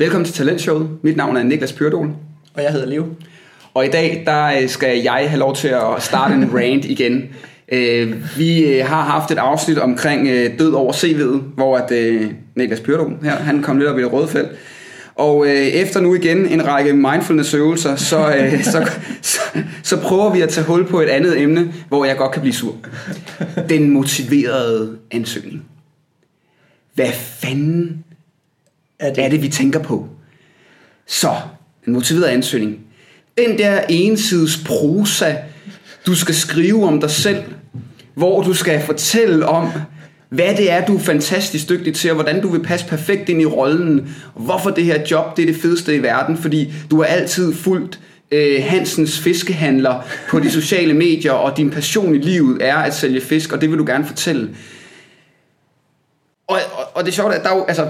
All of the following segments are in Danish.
Velkommen til Talentshowet. Mit navn er Niklas Pyrdol. Og jeg hedder Leo. Og i dag der øh, skal jeg have lov til at starte en rant igen. Øh, vi øh, har haft et afsnit omkring død over CV'et, hvor at Niklas Pyrdol her, han kom lidt op i det røde felt. Og øh, efter nu igen en række mindfulness-øvelser, så, øh, så, så, så prøver vi at tage hul på et andet emne, hvor jeg godt kan blive sur. Den motiverede ansøgning. Hvad fanden er det, er det vi tænker på? Så, en motiveret ansøgning. Den der ensides prosa, du skal skrive om dig selv, hvor du skal fortælle om, hvad det er, du er fantastisk dygtig til, og hvordan du vil passe perfekt ind i rollen, hvorfor det her job det er det fedeste i verden, fordi du har altid fulgt øh, Hansens fiskehandler på de sociale medier, og din passion i livet er at sælge fisk, og det vil du gerne fortælle. Og, og, og det er sjovt, at der er jo, altså,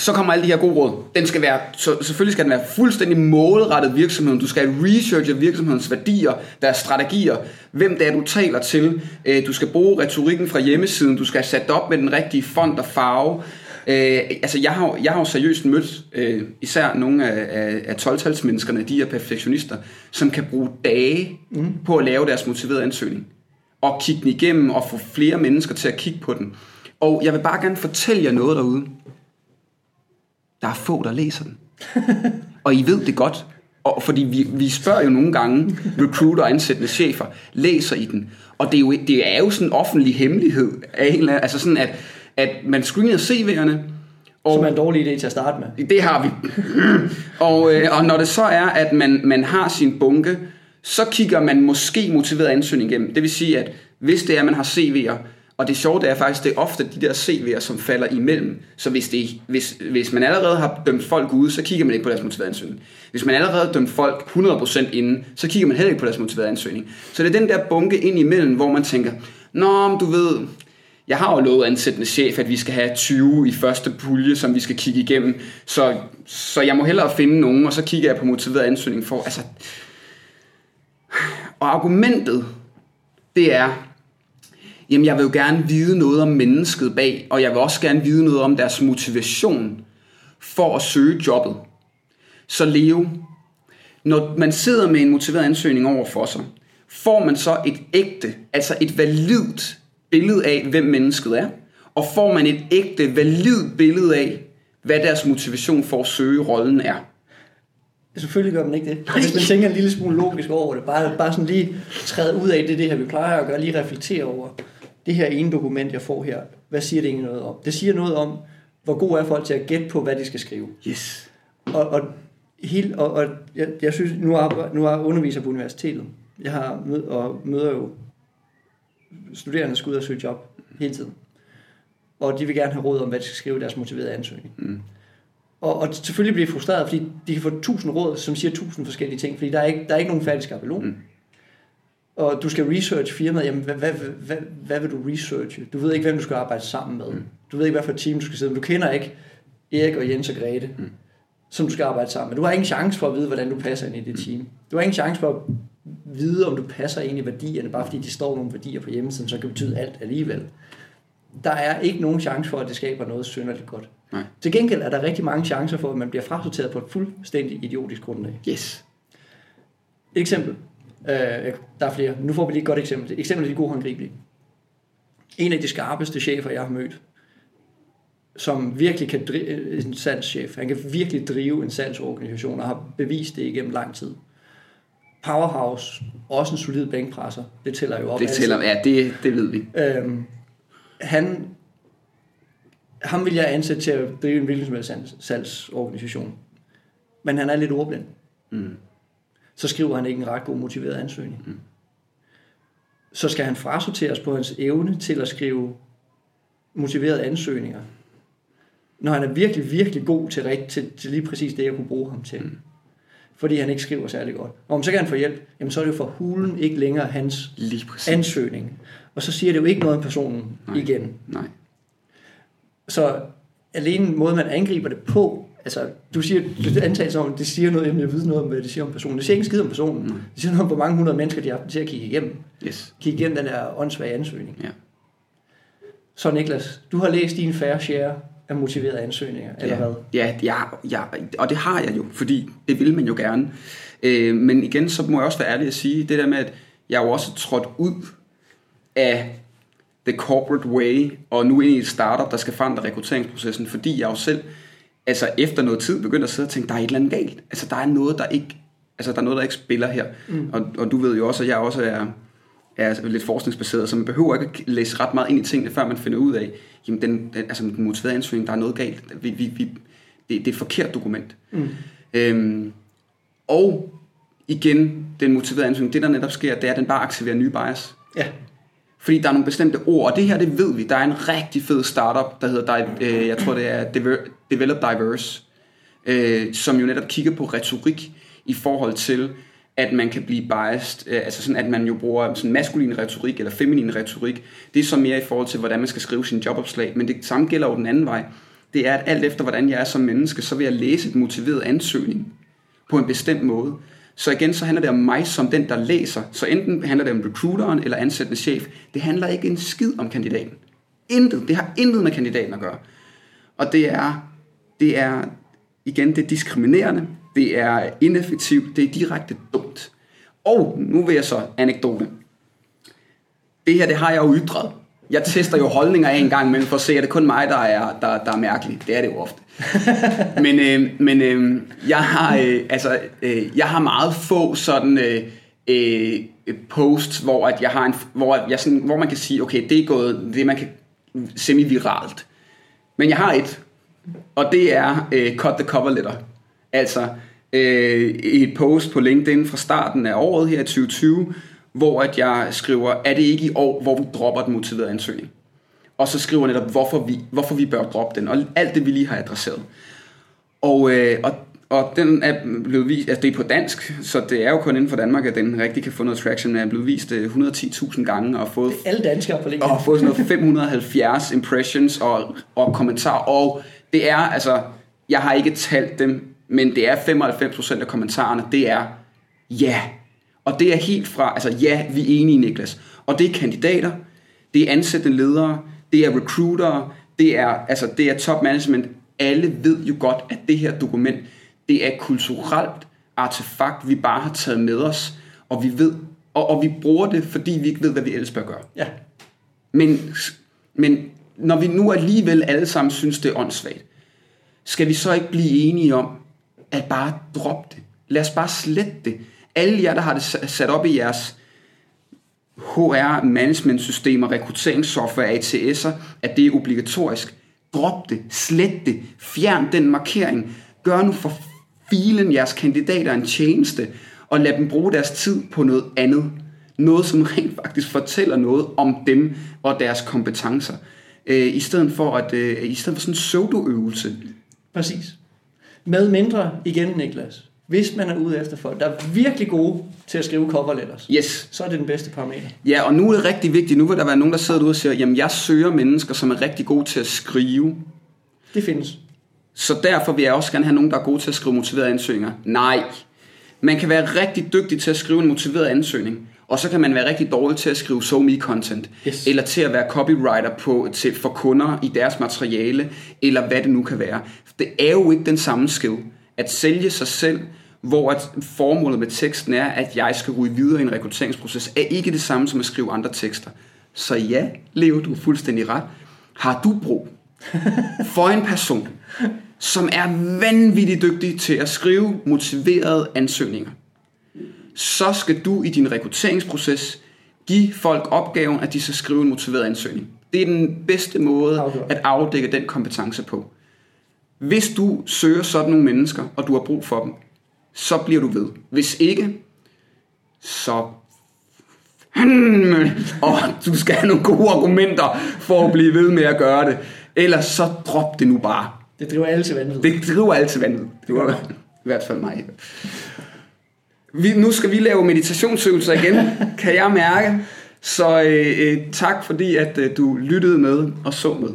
så kommer alle de her gode råd. Den skal være, så, selvfølgelig skal den være fuldstændig målrettet virksomheden. Du skal researche virksomhedens værdier, deres strategier, hvem det er, du taler til. Øh, du skal bruge retorikken fra hjemmesiden. Du skal sætte op med den rigtige font og farve. Øh, altså jeg har, jeg har jo seriøst mødt øh, især nogle af, af, af 12-talsmenneskerne, de er perfektionister, som kan bruge dage mm. på at lave deres motiverede ansøgning. Og kigge den igennem og få flere mennesker til at kigge på den. Og jeg vil bare gerne fortælle jer noget derude der er få, der læser den. og I ved det godt. Og fordi vi, vi spørger jo nogle gange recruiter og ansættende chefer, læser I den? Og det er jo, det er jo sådan en offentlig hemmelighed. Af en eller anden, altså sådan, at, at man screener CV'erne, og, Som er en dårlig idé til at starte med. Det har vi. og, øh, og når det så er, at man, man har sin bunke, så kigger man måske motiveret ansøgning igennem. Det vil sige, at hvis det er, at man har CV'er, og det sjove det er faktisk, det er ofte de der CV'er, som falder imellem. Så hvis, det, hvis, hvis man allerede har dømt folk ude, så kigger man ikke på deres motiverede ansøgning. Hvis man allerede har dømt folk 100% inden, så kigger man heller ikke på deres motiverede ansøgning. Så det er den der bunke ind imellem, hvor man tænker, Nå, du ved, jeg har jo lovet ansættende chef, at vi skal have 20 i første pulje, som vi skal kigge igennem. Så, så jeg må hellere finde nogen, og så kigger jeg på motiveret ansøgning for. Altså, og argumentet, det er, jamen jeg vil jo gerne vide noget om mennesket bag, og jeg vil også gerne vide noget om deres motivation for at søge jobbet. Så Leo, når man sidder med en motiveret ansøgning over for sig, får man så et ægte, altså et validt billede af, hvem mennesket er, og får man et ægte, validt billede af, hvad deres motivation for at søge rollen er. Selvfølgelig gør man ikke det. Hvis man tænker en lille smule logisk over det, bare, bare sådan lige træde ud af det, det her vi plejer at gøre, lige reflektere over, det her ene dokument, jeg får her, hvad siger det egentlig noget om? Det siger noget om, hvor god er folk til at gætte på, hvad de skal skrive. Yes. Og, og, helt, og, og jeg, jeg synes, nu er, nu er underviser på universitetet. Jeg har mød, og møder jo studerende, der skal ud og søge job hele tiden. Og de vil gerne have råd om, hvad de skal skrive i deres motiverede ansøgning. Mm. Og, og selvfølgelig bliver frustreret, fordi de kan få tusind råd, som siger tusind forskellige ting, fordi der er ikke, der er ikke nogen færdig skabelon. Mm og du skal research firmaet, jamen hvad, hvad, hvad, hvad vil du researche? Du ved ikke, hvem du skal arbejde sammen med. Mm. Du ved ikke, hvad for et team du skal sidde med. Du kender ikke Erik og Jens og Grete, mm. som du skal arbejde sammen med. Du har ingen chance for at vide, hvordan du passer ind i det mm. team. Du har ingen chance for at vide, om du passer ind i værdierne, bare fordi de står nogle værdier på hjemmesiden, så kan det betyde alt alligevel. Der er ikke nogen chance for, at det skaber noget synderligt godt. Nej. Til gengæld er der rigtig mange chancer for, at man bliver frasorteret på et fuldstændig idiotisk grundlag. Yes. Eksempel. Øh, der er flere. Nu får vi lige et godt eksempel. Eksempel er de gode håndgribelige. En af de skarpeste chefer, jeg har mødt, som virkelig kan drive en salgschef. Han kan virkelig drive en salgsorganisation og har bevist det igennem lang tid. Powerhouse, også en solid bænkpresser. Det tæller jo op. Det tæller, ja, det, det ved vi. Øhm, han, ham vil jeg ansætte til at drive en hvilken som salgsorganisation. Men han er lidt ordblind. Mm så skriver han ikke en ret god motiveret ansøgning. Mm. Så skal han frasorteres på hans evne til at skrive motiverede ansøgninger. Når han er virkelig, virkelig god til, til, til lige præcis det, jeg kunne bruge ham til. Mm. Fordi han ikke skriver særlig godt. Og om så kan han få hjælp, jamen så er det jo for hulen ikke længere hans lige ansøgning. Og så siger det jo ikke noget om personen Nej. igen. Nej. Så alene måde, man angriber det på, altså, du siger, du antager som, det siger noget, jeg ved noget om, hvad det siger om personen. Det siger ikke skid om personen. Mm. Det siger noget om, hvor mange hundrede mennesker, de har til at kigge igennem. Yes. Kigge igennem den der åndssvage ansøgning. Ja. Så Niklas, du har læst din fair share af motiverede ansøgninger, eller ja. hvad? Ja, ja, ja, og det har jeg jo, fordi det vil man jo gerne. Øh, men igen, så må jeg også være ærlig at sige, det der med, at jeg jo også trådt ud af the corporate way, og nu ind i et startup, der skal forandre rekrutteringsprocessen, fordi jeg jo selv, altså efter noget tid, begyndte at sidde og tænke, der er et eller andet galt. Altså der er noget, der ikke, altså der er noget, der ikke spiller her. Mm. Og, og du ved jo også, at jeg også er, er lidt forskningsbaseret, så man behøver ikke at læse ret meget ind i tingene, før man finder ud af, jamen den, den, altså den motiverede ansøgning, der er noget galt. Vi, vi, vi, det, det er et forkert dokument. Mm. Øhm, og igen, den motiverede ansøgning, det der netop sker, det er, at den bare aktiverer nye bias. Ja. Fordi der er nogle bestemte ord, og det her, det ved vi. Der er en rigtig fed startup, der hedder, øh, jeg tror det er Develop Diverse, øh, som jo netop kigger på retorik i forhold til, at man kan blive biased, øh, altså sådan, at man jo bruger sådan maskulin retorik eller feminin retorik. Det er så mere i forhold til, hvordan man skal skrive sin jobopslag, men det samme gælder jo den anden vej. Det er, at alt efter, hvordan jeg er som menneske, så vil jeg læse et motiveret ansøgning på en bestemt måde. Så igen, så handler det om mig som den, der læser. Så enten handler det om recruiteren eller ansættende chef. Det handler ikke en skid om kandidaten. Intet. Det har intet med kandidaten at gøre. Og det er, det er igen, det er diskriminerende, det er ineffektivt, det er direkte dumt. Og nu vil jeg så anekdote. Det her, det har jeg jo ytret. Jeg tester jo holdninger af en gang imellem for at se, at det kun mig, der er, der, der er mærkelig. Det er det jo ofte. men øh, men øh, jeg, har, øh, altså, øh, jeg har meget få sådan øh, øh, posts, hvor, at jeg har en, hvor, jeg sådan, hvor man kan sige, okay, det er gået, det man kan semi-viralt. Men jeg har et, og det er øh, cut the cover letter. Altså øh, et post på LinkedIn fra starten af året her i 2020, hvor at jeg skriver, er det ikke i år, hvor vi dropper den motiverede ansøgning? Og så skriver jeg netop, hvorfor vi, hvorfor vi bør droppe den, og alt det, vi lige har adresseret. Og, øh, og, og den er blevet vist, altså det er på dansk, så det er jo kun inden for Danmark, at den rigtig kan få noget traction, men er blevet vist 110.000 øh, gange, og fået, Alle danskere på LinkedIn. og fået sådan noget 570 impressions og, og kommentarer, og det er, altså, jeg har ikke talt dem, men det er 95% af kommentarerne, det er ja. Og det er helt fra, altså ja, vi er enige, Niklas. Og det er kandidater, det er ansættende ledere, det er recruitere, det er, altså, det er top management. Alle ved jo godt, at det her dokument, det er kulturelt artefakt, vi bare har taget med os, og vi ved, og, og vi bruger det, fordi vi ikke ved, hvad vi ellers bør gøre. Ja. Men, men når vi nu alligevel alle sammen synes, det er åndssvagt, skal vi så ikke blive enige om, at bare droppe det? Lad os bare slette det. Alle jer, der har det sat op i jeres HR management systemer, rekrutteringssoftware, ATS'er, at det er obligatorisk. Drop det, slet det, fjern den markering. Gør nu for filen jeres kandidater en tjeneste, og lad dem bruge deres tid på noget andet. Noget, som rent faktisk fortæller noget om dem og deres kompetencer. Øh, I stedet for at øh, i stedet for sådan en pseudoøvelse. Præcis. Med mindre, igen Niklas, hvis man er ude efter folk, der er virkelig gode til at skrive cover letters, Yes. så er det den bedste parameter. Ja, og nu er det rigtig vigtigt. Nu vil der være nogen, der sidder derude og siger, jamen jeg søger mennesker, som er rigtig gode til at skrive. Det findes. Så derfor vil jeg også gerne have nogen, der er gode til at skrive motiverede ansøgninger. Nej. Man kan være rigtig dygtig til at skrive en motiveret ansøgning, og så kan man være rigtig dårlig til at skrive so me content, Yes. eller til at være copywriter på, til, for kunder i deres materiale, eller hvad det nu kan være. Det er jo ikke den samme skill. At sælge sig selv, hvor at formålet med teksten er, at jeg skal ryge videre i en rekrutteringsproces, er ikke det samme som at skrive andre tekster. Så ja, Leo, du er fuldstændig ret. Har du brug for en person, som er vanvittigt dygtig til at skrive motiverede ansøgninger, så skal du i din rekrutteringsproces give folk opgaven, at de skal skrive en motiveret ansøgning. Det er den bedste måde at afdække den kompetence på. Hvis du søger sådan nogle mennesker, og du har brug for dem, så bliver du ved. Hvis ikke, så... Og du skal have nogle gode argumenter for at blive ved med at gøre det. Ellers så drop det nu bare. Det driver alle til vanvid. Det driver altid vandet. Det var i hvert fald mig. Vi, nu skal vi lave meditationsøvelser igen, kan jeg mærke. Så øh, øh, tak fordi, at øh, du lyttede med og så med.